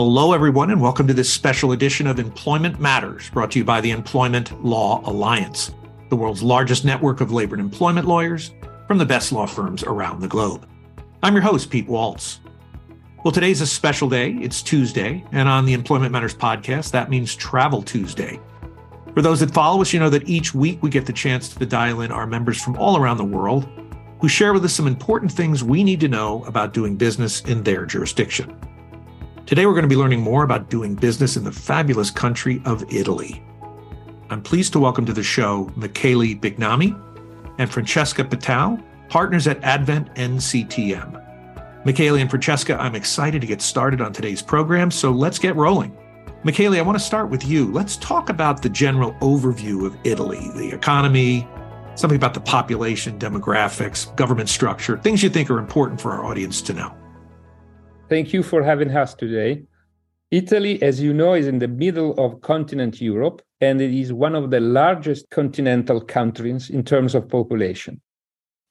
Hello, everyone, and welcome to this special edition of Employment Matters, brought to you by the Employment Law Alliance, the world's largest network of labor and employment lawyers from the best law firms around the globe. I'm your host, Pete Walts. Well, today's a special day. It's Tuesday, and on the Employment Matters podcast, that means Travel Tuesday. For those that follow us, you know that each week we get the chance to dial in our members from all around the world who share with us some important things we need to know about doing business in their jurisdiction. Today, we're going to be learning more about doing business in the fabulous country of Italy. I'm pleased to welcome to the show Michele Bignami and Francesca Pittau, partners at ADVANT NCTM. Michele and Francesca, I'm excited to get started on today's program, so let's get rolling. Michele, I want to start with you. Let's talk about the general overview of Italy, the economy, something about the population, demographics, government structure, things you think are important for our audience to know. Thank you for having us today. Italy, as you know, is in the middle of continent Europe, and it is one of the largest continental countries in terms of population.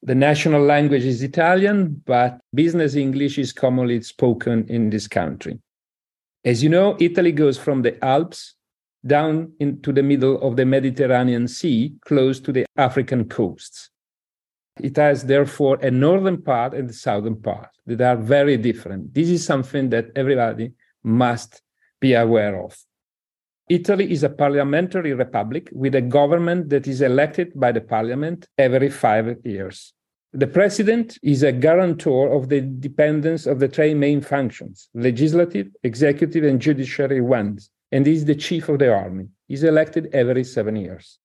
The national language is Italian, but business English is commonly spoken in this country. As you know, Italy goes from the Alps down into the middle of the Mediterranean Sea, close to the African coasts. It has therefore a northern part and a southern part that are very different. This is something that everybody must be aware of. Italy is a parliamentary republic with a government that is elected by the parliament every five years. The president is a guarantor of the independence of the three main functions legislative, executive, and judiciary ones, and is the chief of the army. He's elected every seven years.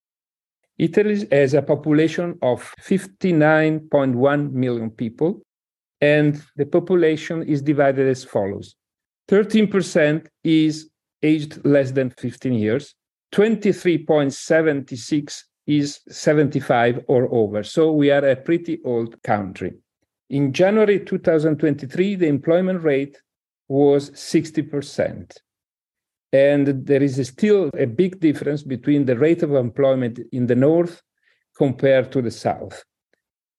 Italy has a population of 59.1 million people, and the population is divided as follows 13% is aged less than 15 years, 23.76 is 75 or over. So we are a pretty old country. In January 2023, the employment rate was 60%. And there is still a big difference between the rate of employment in the north compared to the south.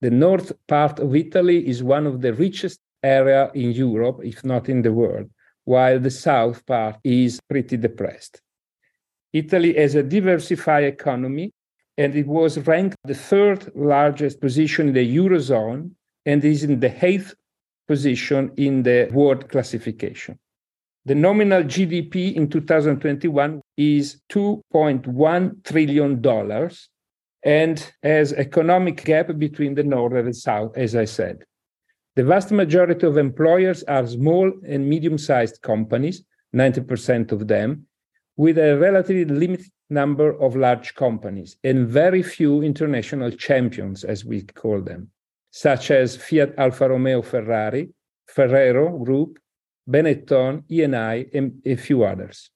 The north part of Italy is one of the richest area in Europe, if not in the world, while the south part is pretty depressed. Italy has a diversified economy, and it was ranked the third largest position in the Eurozone and is in the eighth position in the world classification. The nominal GDP in 2021 is $2.1 trillion and has economic gap between the north and the south, as I said. The vast majority of employers are small and medium-sized companies, 90% of them, with a relatively limited number of large companies and very few international champions, as we call them, such as Fiat Alfa Romeo Ferrari, Ferrero Group, Benetton, Eni, and a few others.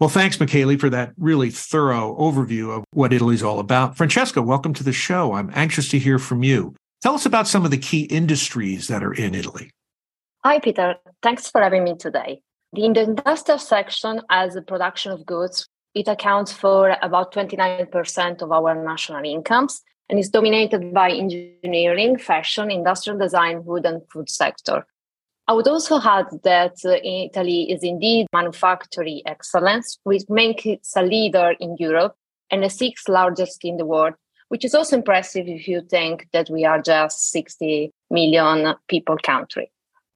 Well, thanks, Michele, for that really thorough overview of what Italy's all about. Francesca, welcome to the show. I'm anxious to hear from you. Tell us about some of the key industries that are in Italy. Hi, Peter. Thanks for having me today. In the industrial section, as a production of goods, it accounts for about 29% of our national incomes and is dominated by engineering, fashion, industrial design, wood, and food sector. I would also add that uh, Italy is indeed manufacturing excellence, which makes it a leader in Europe and the sixth largest in the world, which is also impressive if you think that we are just 60 million people country.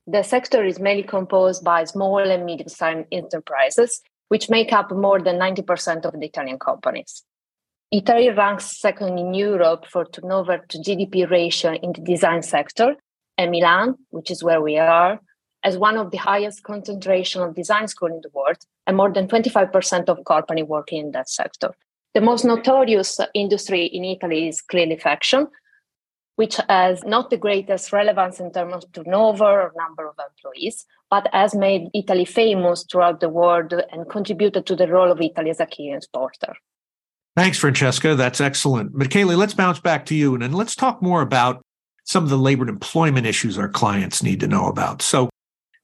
The sector is mainly composed by small and medium-sized enterprises, which make up more than 90% of the Italian companies. Italy ranks second in Europe for turnover to GDP ratio in the design sector and Milan, which is where we are, as one of the highest concentration of design school in the world, and more than 25% of company working in that sector. The most notorious industry in Italy is clearly fashion, which has not the greatest relevance in terms of turnover or number of employees, but has made Italy famous throughout the world and contributed to the role of Italy as a key exporter. Thanks, Francesca. That's excellent. Michele, let's bounce back to you and let's talk more about some of the labor and employment issues our clients need to know about. So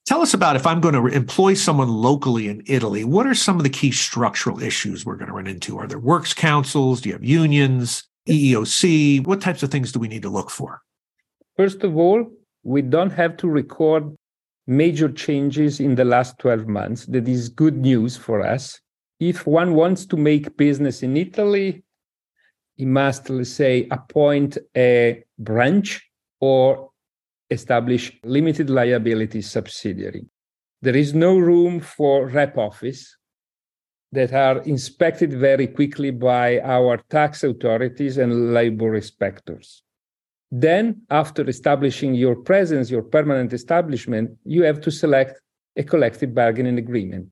tell us about if I'm going to employ someone locally in Italy, what are some of the key structural issues we're going to run into? Are there works councils? Do you have unions, EEOC? What types of things do we need to look for? First of all, we don't have to record major changes in the last 12 months. That is good news for us. If one wants to make business in Italy, he must, let's say, appoint a branch or establish limited liability subsidiary. There is no room for rep office that are inspected very quickly by our tax authorities and labor inspectors. Then, after establishing your presence, your permanent establishment, you have to select a collective bargaining agreement.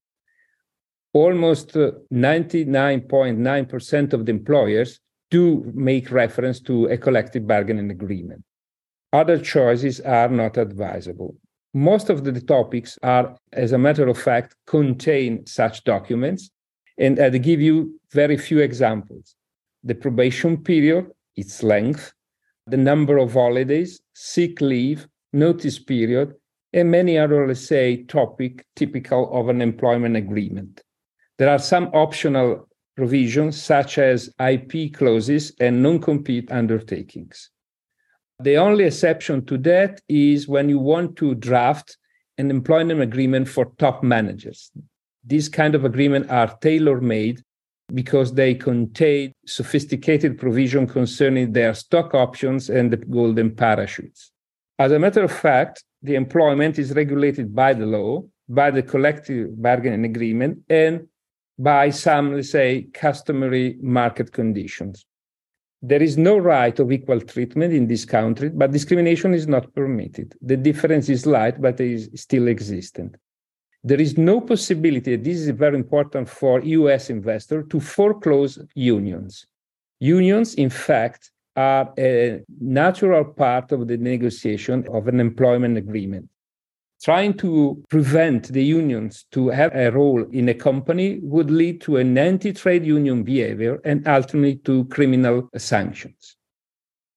Almost 99.9% uh, of the employers do make reference to a collective bargaining agreement. Other choices are not advisable. Most of the topics are, as a matter of fact, contain such documents. And I'll give you very few examples. The probation period, its length, the number of holidays, sick leave, notice period, and many other, let's say, topic typical of an employment agreement. There are some optional provisions such as IP clauses and non-compete undertakings. The only exception to that is when you want to draft an employment agreement for top managers. These kind of agreements are tailor-made because they contain sophisticated provision concerning their stock options and the golden parachutes. As a matter of fact, the employment is regulated by the law, by the collective bargaining agreement, and by some, let's say, customary market conditions. There is no right of equal treatment in this country, but discrimination is not permitted. The difference is slight, but it is still existent there is no possibility, this is very important for US investor, to foreclose unions. Unions, in fact, are a natural part of the negotiation of an employment agreement. Trying to prevent the unions to have a role in a company would lead to an anti-trade union behavior and ultimately to criminal sanctions.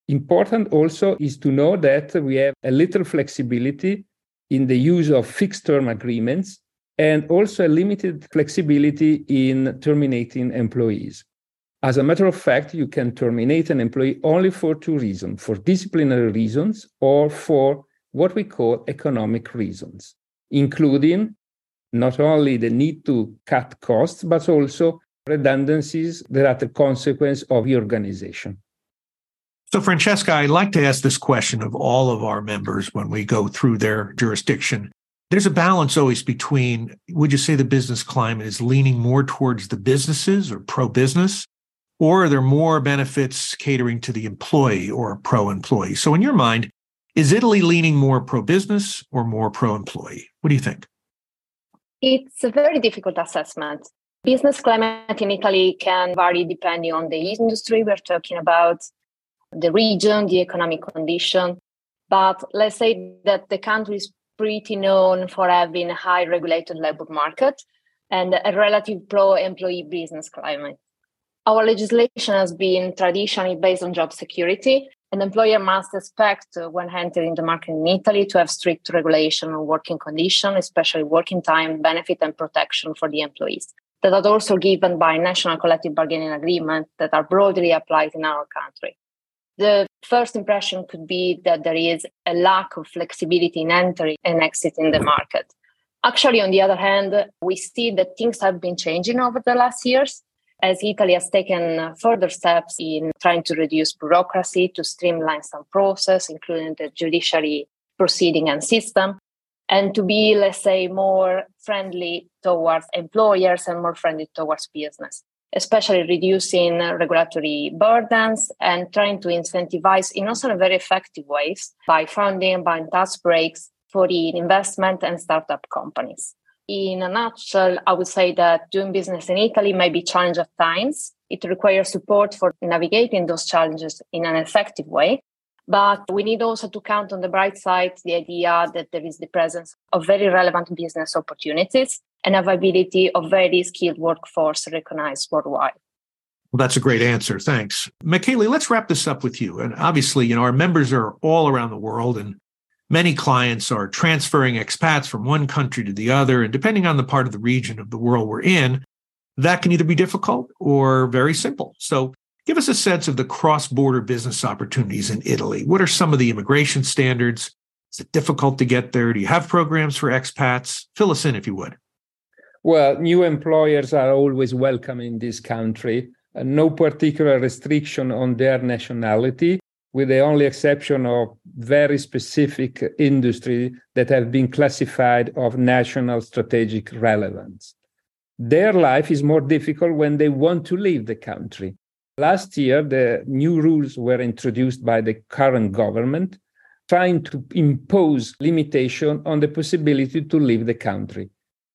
Important also is to know that we have a little flexibility in the use of fixed term agreements and also a limited flexibility in terminating employees. As a matter of fact, you can terminate an employee only for two reasons for disciplinary reasons or for what we call economic reasons, including not only the need to cut costs, but also redundancies that are the consequence of the organization. So, Francesca, I like to ask this question of all of our members when we go through their jurisdiction. There's a balance always between would you say the business climate is leaning more towards the businesses or pro business, or are there more benefits catering to the employee or pro employee? So, in your mind, is Italy leaning more pro business or more pro employee? What do you think? It's a very difficult assessment. Business climate in Italy can vary depending on the industry we're talking about, the region, the economic condition. But let's say that the country is pretty known for having a high regulated labor market and a relative pro employee business climate. Our legislation has been traditionally based on job security. An employer must expect uh, when entering the market in Italy to have strict regulation on working conditions, especially working time, benefit, and protection for the employees that are also given by national collective bargaining agreements that are broadly applied in our country. The first impression could be that there is a lack of flexibility in entering and exiting the market. Actually, on the other hand, we see that things have been changing over the last years as Italy has taken further steps in trying to reduce bureaucracy, to streamline some process, including the judiciary proceeding and system, and to be, let's say, more friendly towards employers and more friendly towards business especially reducing regulatory burdens and trying to incentivize in also very effective ways by funding, by tax breaks for the investment and startup companies. In a nutshell, I would say that doing business in Italy may be challenging at times. It requires support for navigating those challenges in an effective way. But we need also to count on the bright side the idea that there is the presence of very relevant business opportunities and availability of very skilled workforce recognized worldwide. Well, that's a great answer. Thanks. Michele, let's wrap this up with you. And obviously, you know, our members are all around the world and many clients are transferring expats from one country to the other. And depending on the part of the region of the world we're in, that can either be difficult or very simple. So give us a sense of the cross border business opportunities in Italy. What are some of the immigration standards? Is it difficult to get there? Do you have programs for expats? Fill us in if you would. Well, new employers are always welcome in this country. Uh, no particular restriction on their nationality, with the only exception of very specific industry that have been classified of national strategic relevance. Their life is more difficult when they want to leave the country. Last year, the new rules were introduced by the current government, trying to impose limitation on the possibility to leave the country.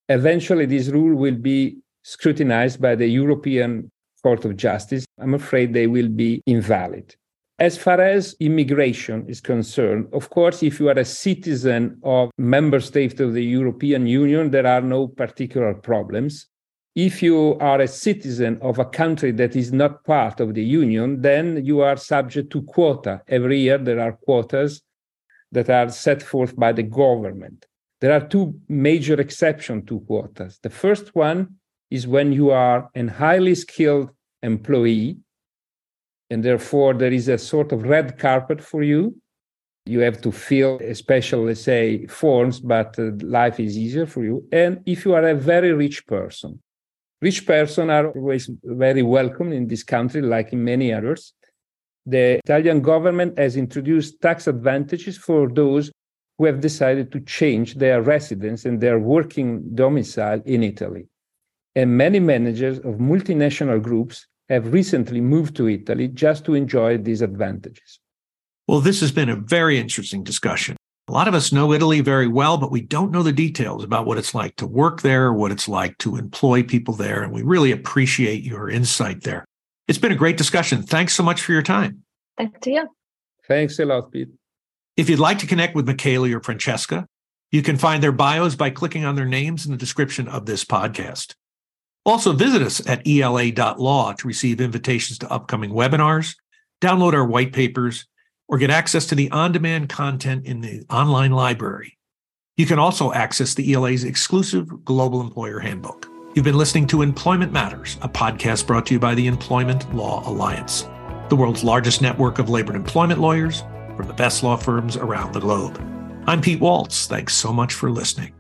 Eventually, this rule will be scrutinized by the European Court of Justice. I'm afraid they will be invalid. As far as immigration is concerned, of course, if you are a citizen of member state of the European Union, there are no particular problems if you are a citizen of a country that is not part of the union, then you are subject to quota. Every year there are quotas that are set forth by the government. There are two major exceptions to quotas. The first one is when you are a highly skilled employee, and therefore there is a sort of red carpet for you. You have to fill special, let's say, forms, but uh, life is easier for you. And if you are a very rich person, Rich person are always very welcome in this country, like in many others. The Italian government has introduced tax advantages for those who have decided to change their residence and their working domicile in Italy. And many managers of multinational groups have recently moved to Italy just to enjoy these advantages. Well, this has been a very interesting discussion. A lot of us know Italy very well, but we don't know the details about what it's like to work there, what it's like to employ people there. And we really appreciate your insight there. It's been a great discussion. Thanks so much for your time. Thanks to you. Thanks a lot, Pete. If you'd like to connect with Michele or Francesca, you can find their bios by clicking on their names in the description of this podcast. Also, visit us at ela.law to receive invitations to upcoming webinars, download our white papers, or get access to the on demand content in the online library. You can also access the ELA's exclusive Global Employer Handbook. You've been listening to Employment Matters, a podcast brought to you by the Employment Law Alliance, the world's largest network of labor and employment lawyers from the best law firms around the globe. I'm Pete Walts. Thanks so much for listening.